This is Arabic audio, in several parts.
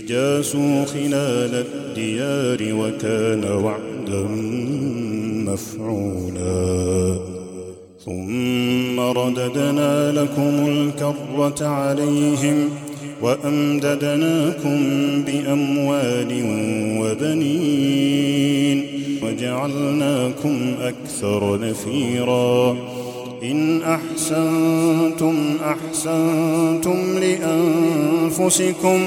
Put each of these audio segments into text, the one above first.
فجاسوا خلال الديار وكان وعدا مفعولا. ثم رددنا لكم الكرة عليهم وأمددناكم بأموال وبنين وجعلناكم أكثر نفيرا. إن أحسنتم أحسنتم لأنفسكم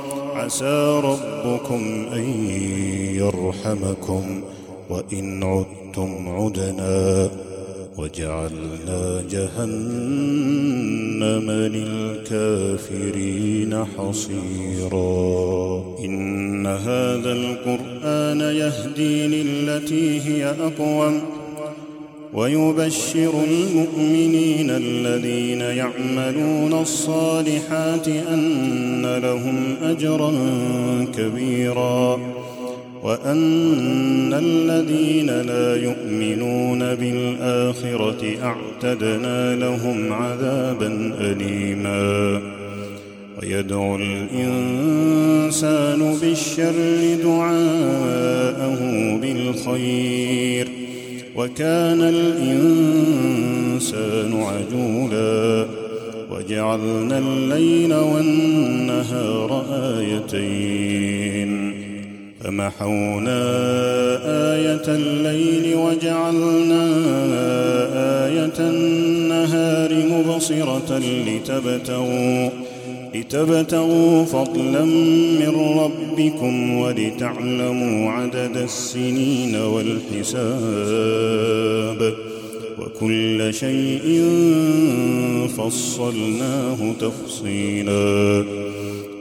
عسى ربكم أن يرحمكم وإن عدتم عدنا وجعلنا جهنم للكافرين حصيرا. إن هذا القرآن يهدي للتي هي أقوم ويبشر المؤمنين الذين يعملون الصالحات أن لهم أجرا كبيرا وأن الذين لا يؤمنون بالآخرة أعتدنا لهم عذابا أليما ويدعو الإنسان بالشر دعاءه بالخير وكان الإنسان عجولا وجعلنا الليل والنهار آيتين فمحونا آية الليل وجعلنا آية النهار مبصرة لتبتغوا لتبتغوا فضلا من ربكم ولتعلموا عدد السنين والحساب وكل شيء فصلناه تفصيلا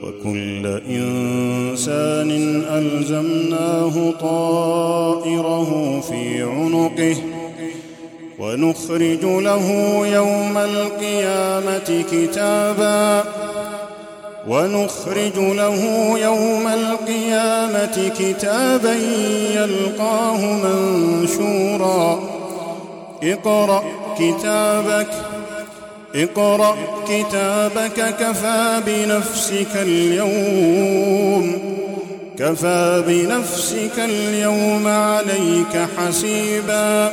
وكل إنسان ألزمناه طائره في عنقه ونخرج له يوم القيامة كتابا ونخرج له يوم القيامة كتابا يلقاه منشورا. اقرأ كتابك اقرأ كتابك كفى بنفسك اليوم. كفى بنفسك اليوم عليك حسيبا.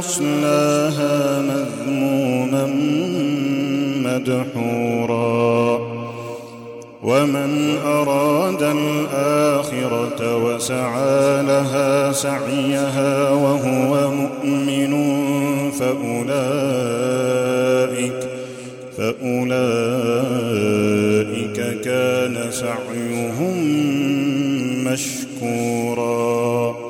يصلاها مذموما مدحورا. ومن أراد الآخرة وسعى لها سعيها وهو مؤمن فأولئك فأولئك كان سعيهم مشكورا.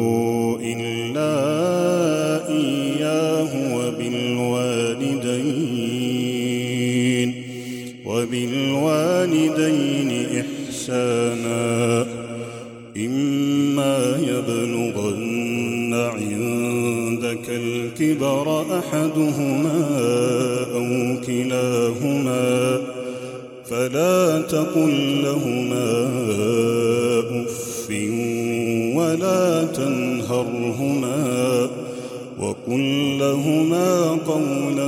وبالوالدين إحسانا إما يبلغن عندك الكبر أحدهما أو كلاهما فلا تقل لهما أف ولا تنهرهما وقل لهما قولا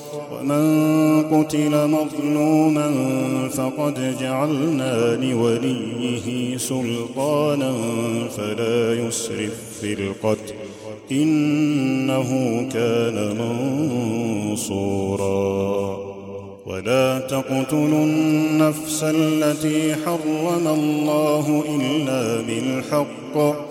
ومن قتل مظلوما فقد جعلنا لوليه سلطانا فلا يسرف في القتل انه كان منصورا ولا تقتلوا النفس التي حرم الله الا بالحق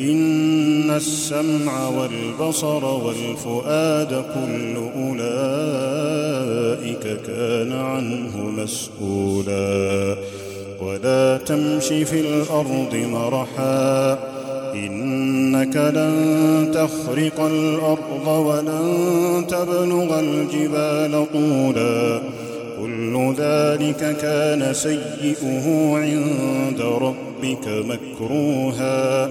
إن السمع والبصر والفؤاد كل أولئك كان عنه مسؤولا. ولا تمش في الأرض مرحا إنك لن تخرق الأرض ولن تبلغ الجبال طولا. كل ذلك كان سيئه عند ربك مكروها.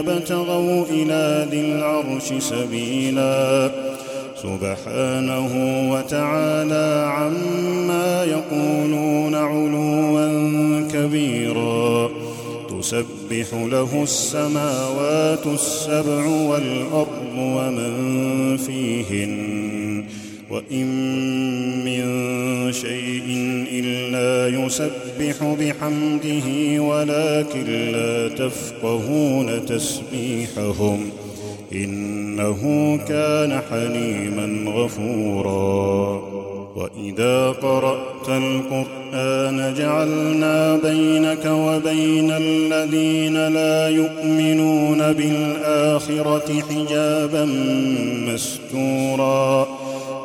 اذا لابتغوا إلى ذي العرش سبيلا. سبحانه وتعالى عما يقولون علوا كبيرا. تسبح له السماوات السبع والأرض ومن فيهن. وإن من شيء إلا يسبح بحمده ولكن لا تفقهون تسبيحهم. إنه كان حليما غفورا. وإذا قرأت القرآن جعلنا بينك وبين الذين لا يؤمنون بالآخرة حجابا مستورا.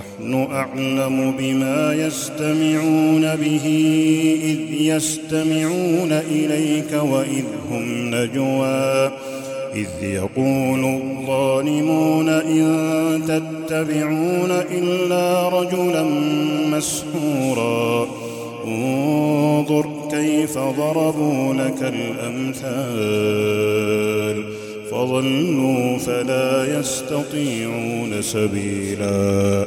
نحن أعلم بما يستمعون به إذ يستمعون إليك وإذ هم نجوى. إذ يقول الظالمون إن تتبعون إلا رجلا مسحورا. انظر كيف ضربوا لك الأمثال. فضلوا فلا يستطيعون سبيلا.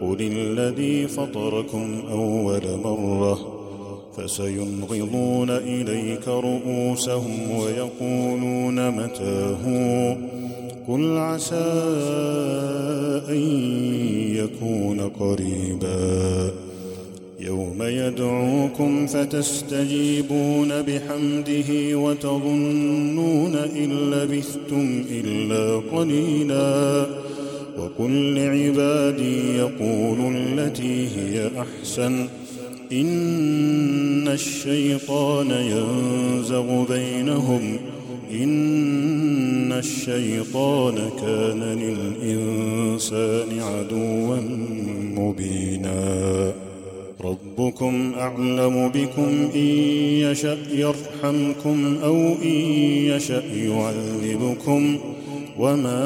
قل الذي فطركم اول مره فسينغضون اليك رؤوسهم ويقولون متاه قل عسى ان يكون قريبا يوم يدعوكم فتستجيبون بحمده وتظنون ان لبثتم الا قليلا وقل لعبادي يقولوا التي هي أحسن. إن الشيطان ينزغ بينهم. إن الشيطان كان للإنسان عدوا مبينا. ربكم أعلم بكم إن يشأ يرحمكم أو إن يشأ يعذبكم. وما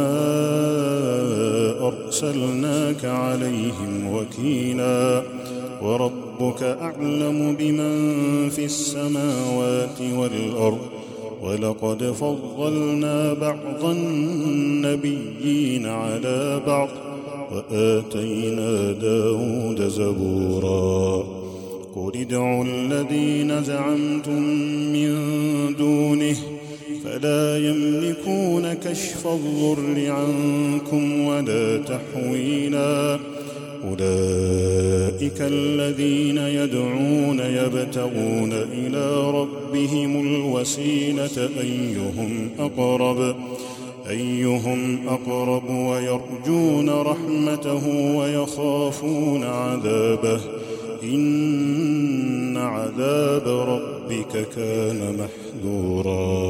ارسلناك عليهم وكيلا وربك اعلم بمن في السماوات والارض ولقد فضلنا بعض النبيين على بعض واتينا داود زبورا قل ادعوا الذين زعمتم من دونه فلا يملكون كشف الضر عنكم ولا تحويلا. أولئك الذين يدعون يبتغون إلى ربهم الوسيلة. أيهم أقرب؟ أيهم أقرب ويرجون رحمته ويخافون عذابه. إن عذاب ربك كان محذورا.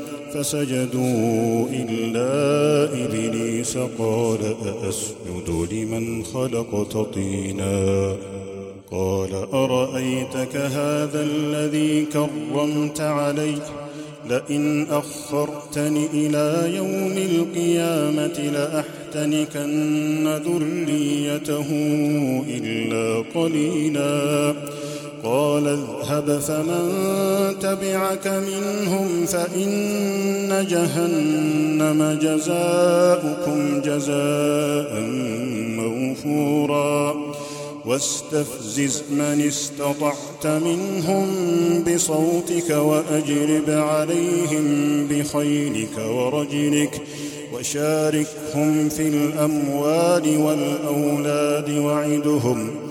فسجدوا إلا إبليس قال أأسجد لمن خلقت طينا قال أرأيتك هذا الذي كرمت عليه؟ لئن أخرتني إلى يوم القيامة لأحتنكن ذريته إلا قليلا قال اذهب فمن تبعك منهم فإن جهنم جزاؤكم جزاء موفورا. واستفزز من استطعت منهم بصوتك وأجرب عليهم بخيلك ورجلك وشاركهم في الأموال والأولاد وعدهم.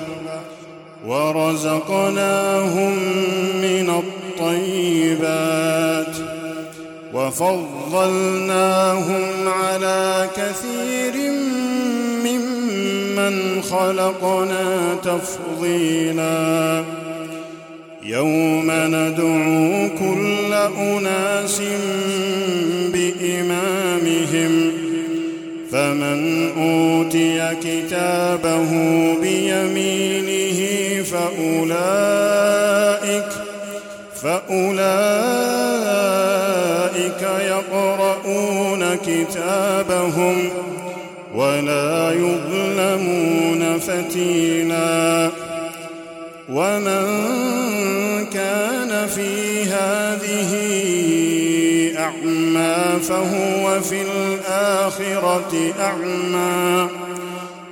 ورزقناهم من الطيبات وفضلناهم على كثير ممن خلقنا تفضيلا. يوم ندعو كل أناس بإمامهم فمن أوتي كتابه بيمينه فاولئك فأولئك يقرؤون كتابهم ولا يظلمون فتيلا. ومن كان في هذه أعمى فهو في الآخرة أعمى.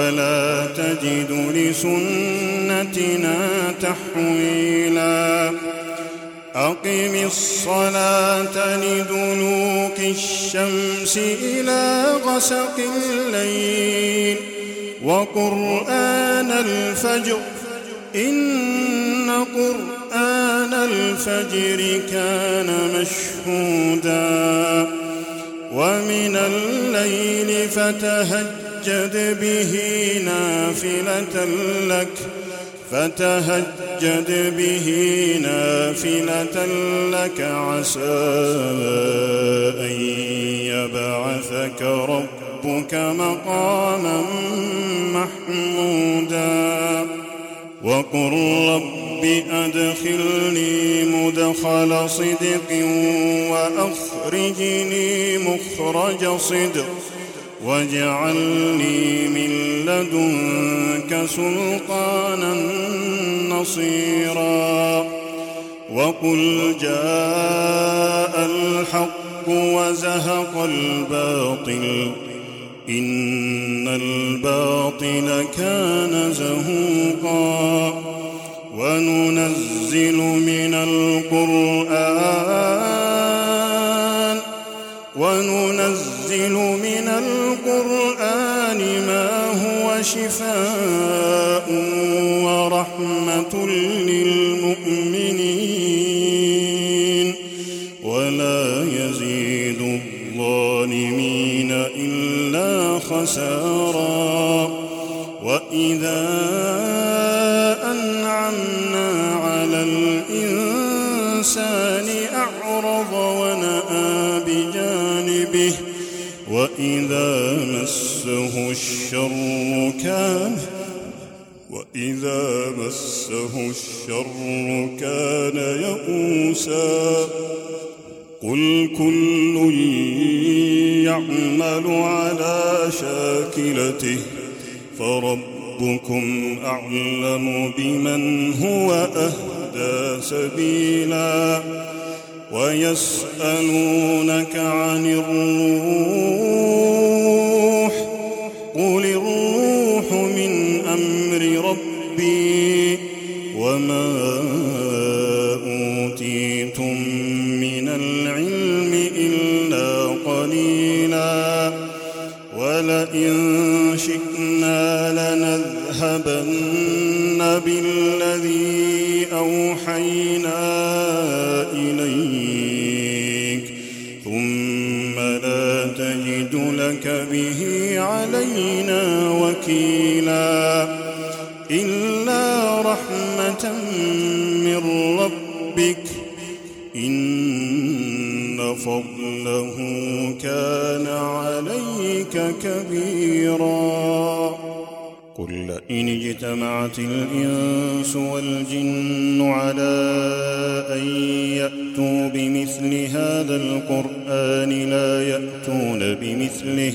ولا تجد لسنتنا تحويلا. أقم الصلاة لدلوك الشمس إلى غسق الليل وقرآن الفجر. إن قرآن الفجر كان مشهودا. ومن الليل فتهجد به نافلة لك فتهجد به نافلة لك عسى أن يبعثك ربك مقاما محمودا. وقل رب أدخلني مدخل صدق وأخرجني مخرج صدق. واجعلني من لدنك سلطانا نصيرا وقل جاء الحق وزهق الباطل إن الباطل كان زهوقا وننزل من القرآن وننزل القرآن ما هو شفاء ورحمة للمؤمنين ولا يزيد الظالمين إلا خسارا وإذا وإذا مسه الشر كان وإذا مسه الشر كان يئوسا قل كل يعمل على شاكلته فربكم أعلم بمن هو أهدى سبيلا ويسألونك عن الروح قل الروح من أمر ربي وما أوتيتم من العلم إلا قليلا ولئن شئنا لنذهبن بالذي أوحينا علينا وكيلا. إلا رحمة من ربك. إن فضله كان عليك كبيرا. قل لئن اجتمعت الإنس والجن على أن يأتوا بمثل هذا القرآن لا يأتون بمثله.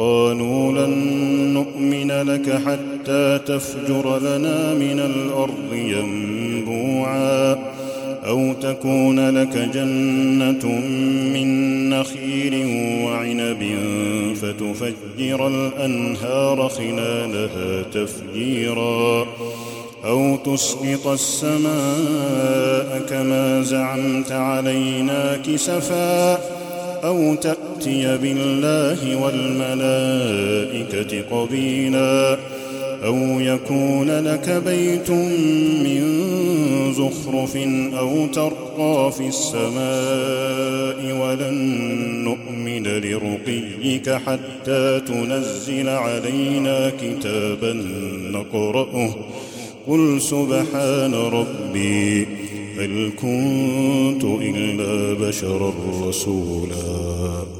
وقالوا لن نؤمن لك حتى تفجر لنا من الأرض ينبوعا أو تكون لك جنة من نخيل وعنب فتفجر الأنهار خلالها تفجيرا أو تسقط السماء كما زعمت علينا كسفا أو تأتي بالله والملائكة قبيلا أو يكون لك بيت من زخرف أو ترقى في السماء ولن نؤمن لرقيك حتى تنزل علينا كتابا نقرأه. قل سبحان ربي هل كنت إلا بشرا رسولا.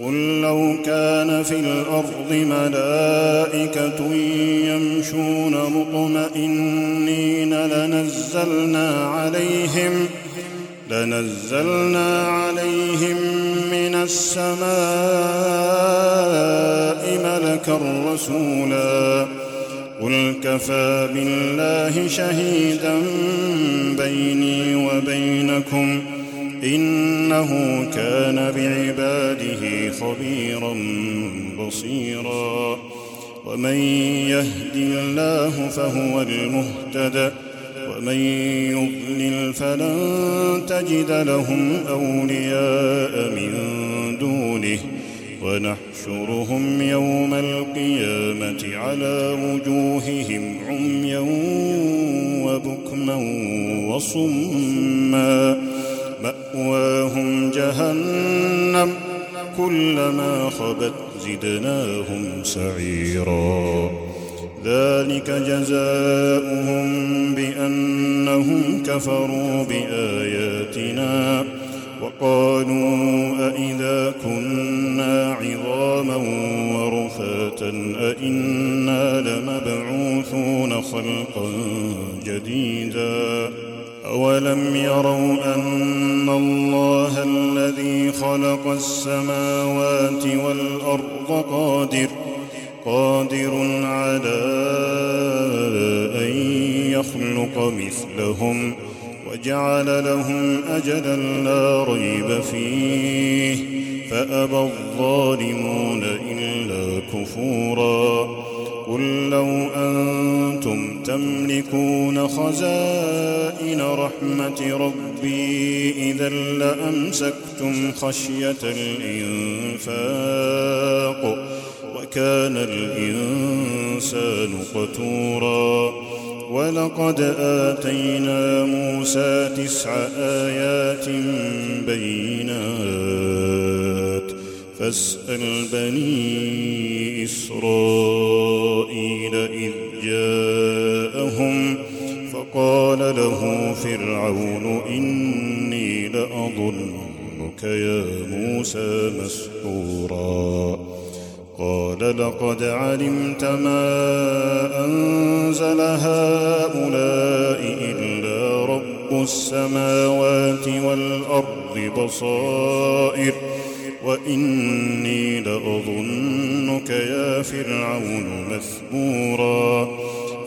قل لو كان في الأرض ملائكة يمشون مطمئنين لنزلنا عليهم لنزلنا عليهم من السماء ملكا رسولا. قل كفى بالله شهيدا بيني وبينكم. إنه كان بعباده خبيرا بصيرا. ومن يهد الله فهو المهتد. ومن يضلل فلن تجد لهم أولياء من دونه. ونحشرهم يوم القيامة على وجوههم عميا وبكما وصما. مأواهم جهنم كلما خبت وزدناهم سعيرا. ذلك جزاؤهم بأنهم كفروا بآياتنا وقالوا أإذا كنا عظاما ورفاتا أإنا لمبعوثون خلقا جديدا. أولم يروا أن خلق السماوات والأرض قادر قادر على أن يخلق مثلهم ۖ وجعل لهم أجلا لا ريب فيه. فأبى الظالمون إلا كفورا. قل لو أنتم تملكون خزائن رحمة ربي إذا لأمسكتم خشية الإنفاق وكان الإنسان قتورا ولقد آتينا موسى تسع آيات بينات فاسأل بني إسرائيل إذ جاءهم فقال له فرعون إني لأظنك يا موسى مسحورا. قال لقد علمت ما أنزل هؤلاء إلا رب السماوات والأرض بصائر وإني لأظنك يا فرعون مثبورا.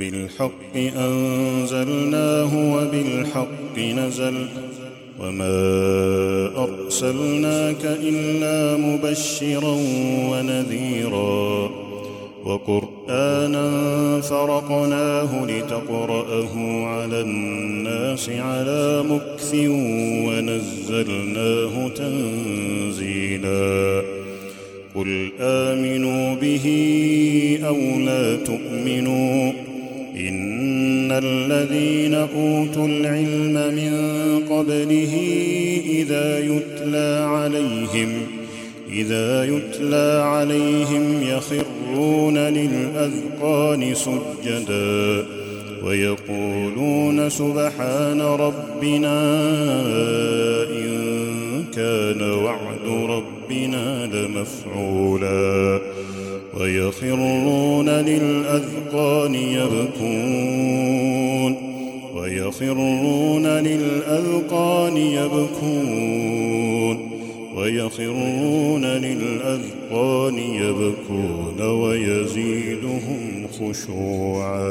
وبالحق أنزلناه وبالحق نزل وما أرسلناك إلا مبشرا ونذيرا وقرانا ربنا إن كان وعد ربنا لمفعولا ويخرون للأذقان يبكون ويخرون للأذقان يبكون ويخرون للأذقان يبكون ويزيدهم خشوعا